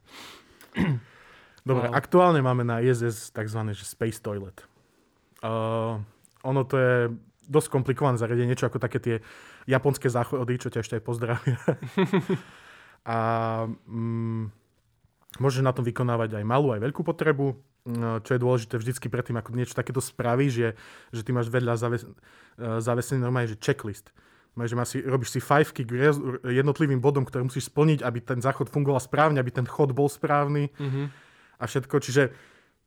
Dobre, wow. aktuálne máme na ISS tzv. Že space toilet. Uh, ono to je dosť komplikované zariadenie, niečo ako také tie japonské záchody, čo ťa ešte aj pozdravia. a mm, môžeš na tom vykonávať aj malú, aj veľkú potrebu, čo je dôležité vždycky predtým, ako niečo takéto spravíš, je, že ty máš vedľa zaves- zavesený normálne, že checklist že si, robíš si fajfky k jednotlivým bodom, ktoré musíš splniť, aby ten záchod fungoval správne, aby ten chod bol správny Mhm. a všetko. Čiže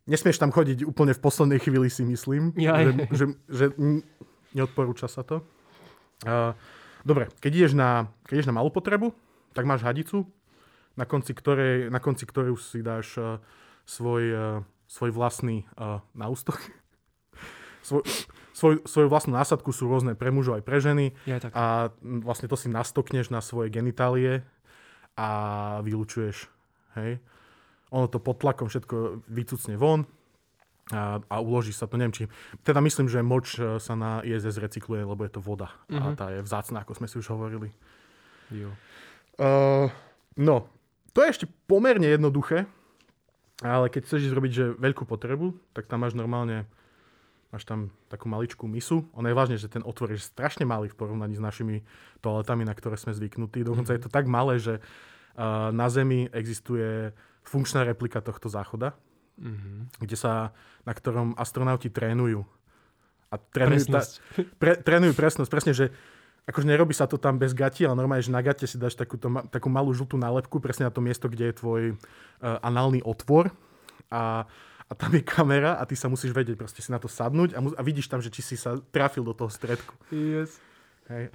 nesmieš tam chodiť úplne v poslednej chvíli, si myslím. Jaj. Že, že, že neodporúča sa to. Uh, dobre, keď ideš, na, keď ideš na malú potrebu, tak máš hadicu, na konci ktorej, na konci ktorej už si dáš uh, svoj, uh, svoj vlastný uh, náustok. svoj, svoj, svoju vlastnú násadku sú rôzne pre mužov aj pre ženy Ja tak. a vlastne to si nastokneš na svoje genitálie a vylučuješ. Hej. Ono to pod tlakom všetko vycucne von a, a uloží sa to. Neviem, či... Teda myslím, že moč e, sa na ISS recykluje, lebo je to voda. A Mhm. tá je vzácná, ako sme si už hovorili. Jo. Uh, no, to je ešte pomerne jednoduché, ale keď chceš ísť robiť že veľkú potrebu, tak tam máš normálne máš tam takú maličkú misu. Ono je vážne, že ten otvor je strašne malý v porovnaní s našimi toaletami, na ktoré sme zvyknutí. Dokonca je to tak malé, že uh, na Zemi existuje funkčná replika tohto záchoda, Mhm. kde sa, na ktorom astronauti trénujú. A trénujú, Presnosť. pre, trénujú presnosť, presne, že akože nerobí sa to tam bez gati, ale normálne, že na gate si dáš takúto, takú malú žltú nálepku presne na to miesto, kde je tvoj uh, análny otvor a, a tam je kamera a ty sa musíš vedieť proste si na to sadnúť a, mu, a vidíš tam, že či si sa trafil do toho stredku. Yes. Hej.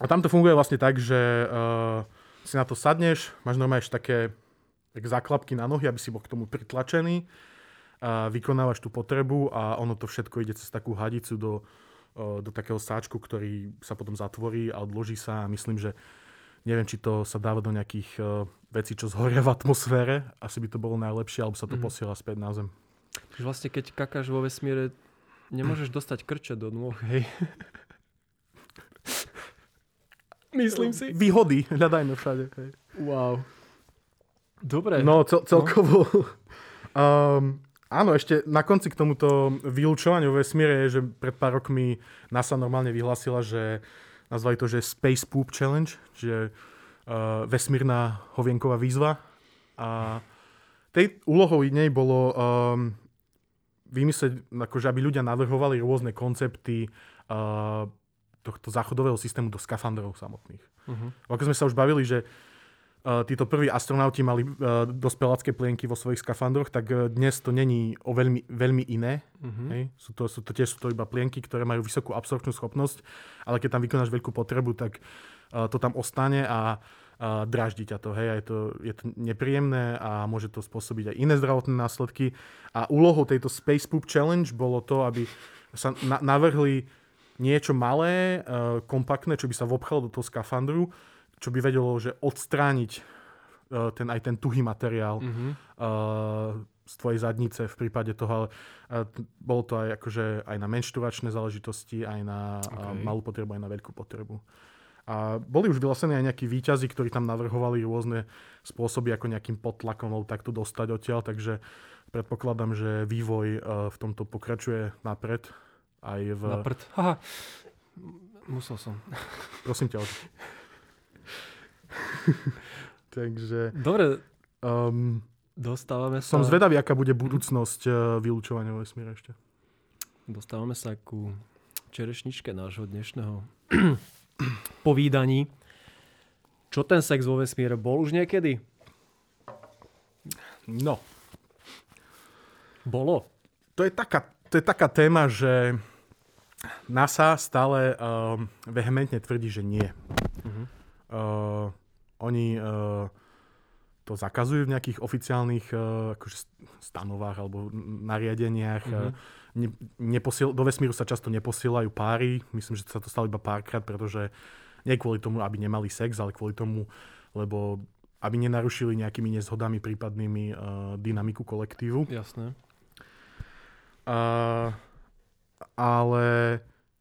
A tam to funguje vlastne tak, že uh, si na to sadneš, máš normálne také tak záklapky na nohy, aby si bol k tomu pritlačený, a vykonávaš tú potrebu a ono to všetko ide cez takú hadicu do, uh, do takého sáčku, ktorý sa potom zatvorí a odloží sa a myslím, že neviem, či to sa dáva do nejakých uh, vecí, čo zhoria v atmosfére, asi by to bolo najlepšie, alebo sa to Mhm. posiela späť na zem. Čiže vlastne keď kakáš vo vesmíre, nemôžeš dostať krče do nôh, hej. Myslím si. Výhody hľadajme všade. Hej. Wow. Dobre. No, cel, celkovo. Um, áno, ešte na konci k tomuto vylúčovaniu vesmíre je, že pred pár rokmi NASA normálne vyhlásila, že nazvali to, že Space Poop Challenge, že uh, vesmírna hovienková výzva. A tej úlohou nej bolo um, vymyslieť, akože aby ľudia navrhovali rôzne koncepty uh, tohto záchodového systému do skafandrov samotných. Uh-huh. Ako sme sa už bavili, že títo prví astronauti mali uh, dospelácké plienky vo svojich skafandroch, tak uh, dnes to není o veľmi, veľmi iné. Uh-huh. Hej? Sú, to, sú to tiež sú to iba plienky, ktoré majú vysokú absorpčnú schopnosť, ale keď tam vykonáš veľkú potrebu, tak to tam ostane a uh, dráždi ťa to. Hej? A je, to, je to nepríjemné a môže to spôsobiť aj iné zdravotné následky. A úlohou tejto Space Poop Challenge bolo to, aby sa na- navrhli niečo malé, kompaktné, čo by sa vopchalo do toho skafandru, čo by vedelo, že odstrániť uh, ten, aj ten tuhý materiál uh, z tvojej zadnice v prípade toho, ale uh, t- bolo to aj akože aj na menštruačné záležitosti, aj na okay. malú potrebu, aj na veľkú potrebu. A boli už vyhlásení aj nejakí výťazí, ktorí tam navrhovali rôzne spôsoby, ako nejakým potlakom takto dostať odtiaľ, takže predpokladám, že vývoj uh, v tomto pokračuje napred. Aj v... Na prd. Haha. Musel som. Prosím ťa. Takže Dobre, um, dostávame sa... som zvedavý, aká bude budúcnosť uh, vylúčovania vo vesmíre ešte. Dostávame sa ku čerešničke nášho dnešného povídaní. Čo ten sex vo vesmíre bol už niekedy? No, Bolo. to je taká, to je taká téma, že NASA stále um, vehementne tvrdí, že nie. Uh-huh. Uh, oni uh, to zakazujú v nejakých oficiálnych uh, akože st- stanovách alebo nariadeniach. Mhm. Uh, ne, neposiel, do vesmíru sa často neposielajú páry. Myslím, že sa to stalo iba párkrát, pretože nie kvôli tomu, aby nemali sex, ale kvôli tomu, lebo aby nenarušili nejakými nezhodami prípadnými uh, dynamiku kolektívu. Jasné. Uh, ale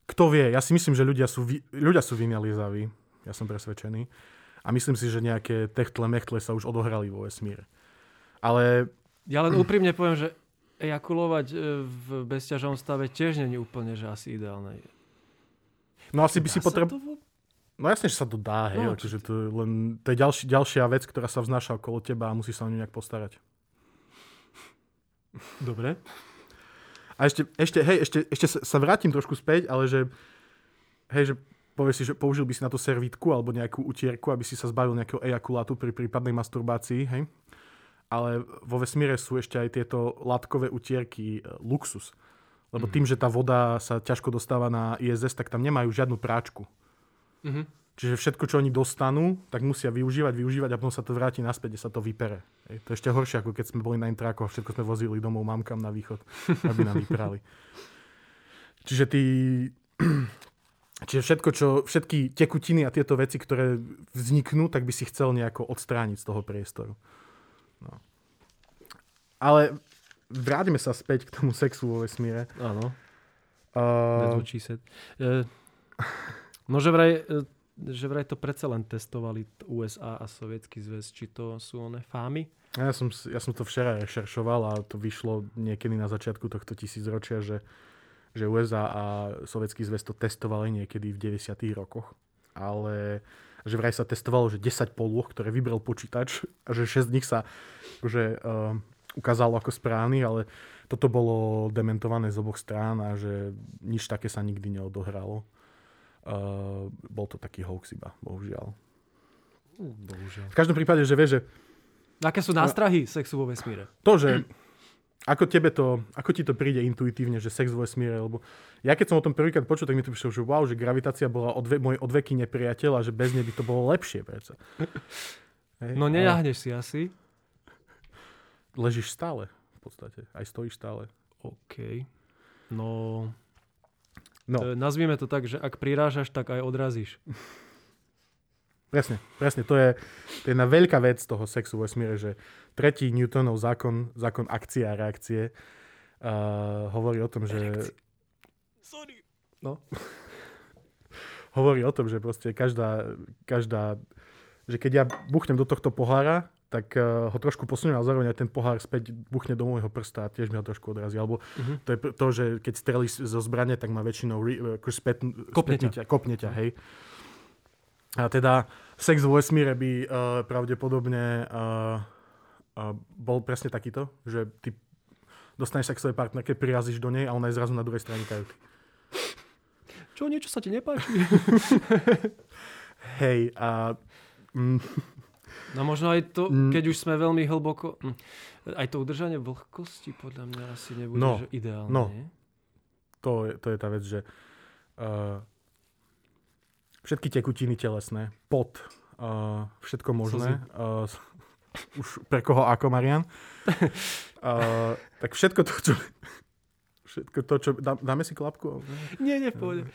kto vie, ja si myslím, že ľudia sú, vy, ľudia sú vynalizaví, ja som presvedčený. A myslím si, že nejaké techtle mechtle sa už odohrali vo vesmíre. Ale Ja len úprimne poviem, že ejakulovať e, v bezťažovom stave tiež není úplne, že asi ideálne. no asi by si Dá sa potreboval... No jasne, že sa to dá, hej, No, čiže to len to je ďalší, ďalšia vec, ktorá sa vznáša okolo teba a musí sa o ňu nejak postarať. Dobre. A ešte, ešte hej, ešte, ešte sa, sa vrátim trošku späť, ale že hej, že povieš si, že použil by si na to servítku alebo nejakú utierku, aby si sa zbavil nejakého ejakulátu pri prípadnej masturbácii, hej. Ale vo vesmíre sú ešte aj tieto látkové utierky e, luxus. Lebo tým, že tá voda sa ťažko dostáva na ISS, tak tam nemajú žiadnu práčku. Mhm. Čiže všetko, čo oni dostanú, tak musia využívať, využívať a potom sa to vráti naspäť, sa to vypere. Hej. To je ešte horšie, ako keď sme boli na intrákoch, všetko sme vozili domov mamkám na východ, aby nám vyprali. Čiže tí... Čiže všetko, čo, všetky tekutiny a tieto veci, ktoré vzniknú, tak by si chcel nejako odstrániť z toho priestoru. No. Ale vráťme sa späť k tomu sexu vo vesmíre. Áno, Uh, said. E, no, že vraj, e, že vraj to predsa len testovali USA a Sovietský zväz, či to sú one fámy. ja, som, ja som to včera rešeršoval a to vyšlo niekedy na začiatku tohto tisícročia, že, že USA a Sovietský zväz to testovali niekedy v 90. rokoch. Ale že vraj sa testovalo, že 10 polôch, ktoré vybral počítač a že 6 z nich sa že, uh, ukázalo ako správny, ale toto bolo dementované z oboch strán a že nič také sa nikdy neodohralo. Uh, bol to taký hoax iba, bohužiaľ. Bohužiaľ. V každom prípade, že vieš, že Aké sú nástrahy sexu vo vesmíre? to, že ako, tebe to, ako ti to príde intuitívne, že sex vo vesmíre, lebo ja keď som o tom prvýkrát počul, tak mi to prišlo, že wow, že gravitácia bola odve, môj odveky nepriateľ a že bez nej by to bolo lepšie predsa. Hej, No ale nejahneš si asi. Ležíš stále v podstate, aj stojíš stále. OK. No, No, to, je- nazvime to tak, že ak prirážaš, tak aj odrazíš. Presne, presne, to je, to je jedna veľká vec toho sexu vo vesmíre, že tretí Newtonov zákon, zákon akcie a reakcie, uh, hovorí o tom, že... Sorry. hovorí o tom, že proste každá, každá že keď ja buchnem do tohto pohára, tak uh, ho trošku posuniem a zároveň aj ten pohár späť buchne do môjho prsta a tiež mi ho trošku odrazí. Alebo Mhm. to je to, že keď strelíš zo zbrane, tak má väčšinou re, ako spät, Kopne spätnú ťa. Kopne ťa, hej. A teda sex vo vesmíre by uh, pravdepodobne uh, uh, bol presne takýto, že ty dostaneš sa k svojej partnerke, prirazíš do nej a ona je zrazu na druhej strane kajuty. Čo, niečo sa ti nepáči? Hej, a mm, No možno aj to, Mm. keď už sme veľmi hlboko... hm, Aj to udržanie vlhkosti podľa mňa asi nebude No, že ideálne. no. nie? to, je, to je tá vec, že uh, všetky tekutiny telesné, pot, uh, všetko možné, uh, už pre koho ako Marian, uh, tak všetko to, čo... Všetko to, čo... Dá, dáme si klapku? Nie, nie, pohode.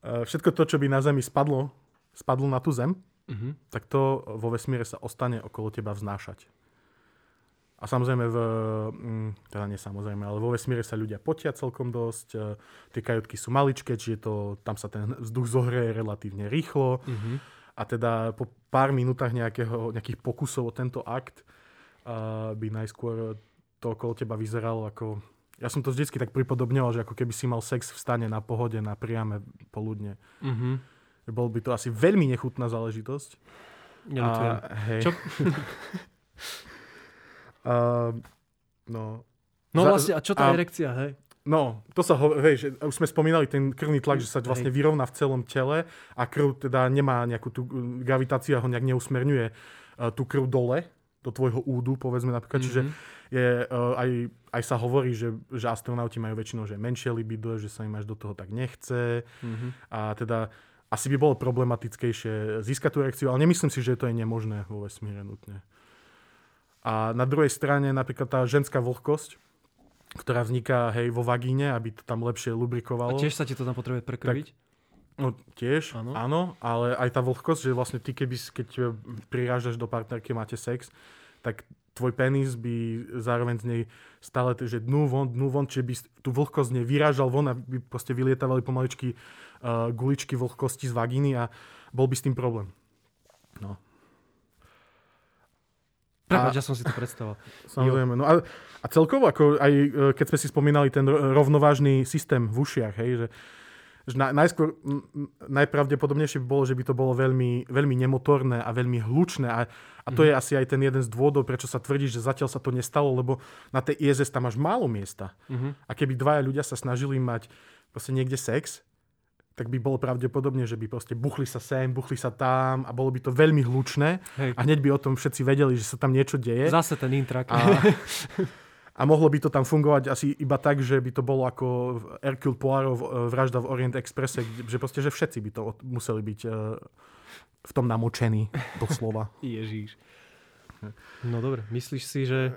Uh, všetko to, čo by na Zemi spadlo, spadlo na tú Zem, Mhm. tak to vo vesmíre sa ostane okolo teba vznášať. A samozrejme, v, mm, teda nie samozrejme, ale vo vesmíre sa ľudia potia celkom dosť, e, tie kajutky sú maličké, čiže to, tam sa ten vzduch zohreje relatívne rýchlo Mhm. a teda po pár minútach nejakého, nejakých pokusov o tento akt uh, by najskôr to okolo teba vyzeralo ako... Ja som to vždycky tak pripodobňoval, že ako keby si mal sex v stane na pohode, na priame poludne. Mhm. Že Bol by to asi veľmi nechutná záležitosť. Neľutujem. A, hej. Čo? a, no, No vlastne, a čo tá a- erekcia, hej? no, to sa hovorí, že už sme spomínali ten krvný tlak, že sa vlastne vyrovná v celom tele a krv teda nemá nejakú tú uh, gravitácia, ho nejak neusmerňuje uh, tú krv dole do tvojho údu, povedzme napríklad. Čiže Mhm. je, uh, aj, aj sa hovorí, že, že astronauti majú väčšinou že menšie libido, že sa im až do toho tak nechce. Mhm. A teda asi by bolo problematickejšie získať tú erekciu, ale nemyslím si, že to je nemožné vo vesmíre nutne. A na druhej strane napríklad tá ženská vlhkosť, ktorá vzniká hej, vo vagíne, aby to tam lepšie A lubrikovalo. tiež sa ti to tam potrebuje prekrviť? No tiež, Áno. áno. ale aj tá vlhkosť, že vlastne ty keby, keď prirážaš do partnerky, máte sex, tak tvoj penis by zároveň z nej stále, že dnu von, dnu von, čiže by tú vlhkosť z nej vyrážal von a by proste vylietávali pomaličky uh, guličky vlhkosti z vagíny a bol by s tým problém. No, Prepač, ja som si to predstavoval. samozrejme. No a, a celkovo, ako aj e, keď sme si spomínali ten ro- rovnovážny systém v ušiach, hej, že, že na, najskôr, najpravdepodobnejšie by bolo, že by to bolo veľmi, veľmi nemotorné a veľmi hlučné a, a to je asi aj ten jeden z dôvodov, prečo sa tvrdí, že zatiaľ sa to nestalo, lebo na tej ISS tam máš málo miesta. Mhm. A keby dvaja ľudia sa snažili mať proste niekde sex, tak by bolo pravdepodobne, že by proste buchli sa sem, buchli sa tam a bolo by to veľmi hlučné Hej. a hneď by o tom všetci vedeli, že sa tam niečo deje. Zase ten intrak. A, a mohlo by to tam fungovať asi iba tak, že by to bolo ako Hercule Poirot v- vražda v Orient Expresse, že proste, že všetci by to museli byť eh, v tom namočení, doslova. Ježíš. No dobre, myslíš si, že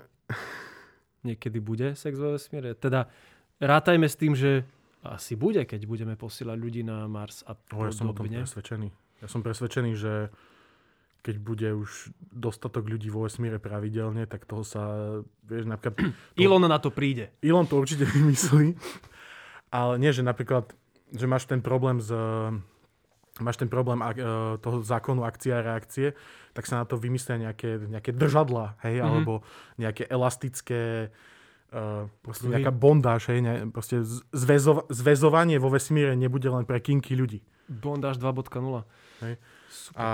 niekedy bude sex vo vesmíre? Teda rátajme s tým, že asi bude, keď budeme posielať ľudí na Mars a No, ja som o tom podobne. presvedčený. Ja som presvedčený, že keď bude už dostatok ľudí vo vesmíre pravidelne, tak toho sa, vieš, napríklad... Elon na to príde. Elon to určite vymyslí, ale nie, že napríklad, že máš ten problém s máš ten problém ak- e, toho zákonu akcie a reakcie, tak sa na to vymyslia nejaké, nejaké držadla, hej, Mhm. alebo nejaké elastické uh, proste Pruhy. nejaká bondáž, hej, ne, proste zväzova- zväzovanie vo vesmíre nebude len pre kinky ľudí. Bondáž 2.0. A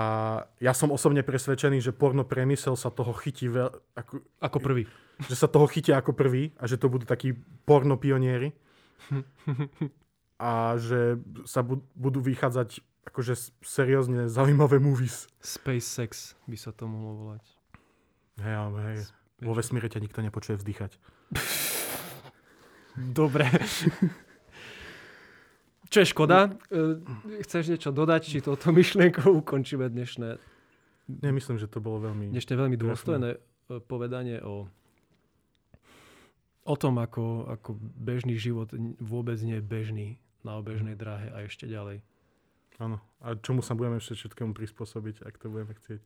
ja som osobne presvedčený, že porno priemysel sa toho chytí veľ, ako, Ako prvý. že sa toho chytia ako prvý a že to budú takí porno pionieri a že sa bu- budú vychádzať akože seriózne zaujímavé movies. Space sex by sa to mohlo volať. Hej, ale hej, vo vesmíre ťa nikto nepočuje vzdychať. Dobre. Čo je škoda? E, Chceš niečo dodať, či touto myšlienkou ukončíme dnešné, Nemyslím, že to bolo veľmi... dnešné veľmi dôstojné e, povedanie o, o tom, ako, ako bežný život vôbec nie je bežný na obežnej dráhe a ešte ďalej. Áno. A čomu sa budeme všetkému prispôsobiť, ak to budeme chcieť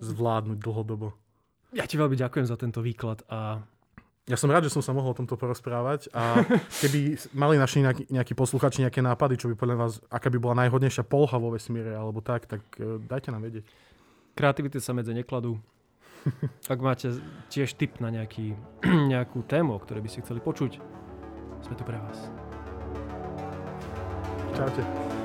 zvládnuť dlhodobo. Ja ti veľmi ďakujem za tento výklad a Ja som rád, že som sa mohol o tomto porozprávať a keby mali naši nejakí, nejakí posluchači nejaké nápady, čo by podľa vás, aká by bola najhodnejšia poloha vo vesmíre alebo tak, tak eh, dajte nám vedieť. kreativity sa medze nekladú. Ak máte tiež tip na nejaký, nejakú tému, o ktorej by ste chceli počuť, sme tu pre vás. Čaute.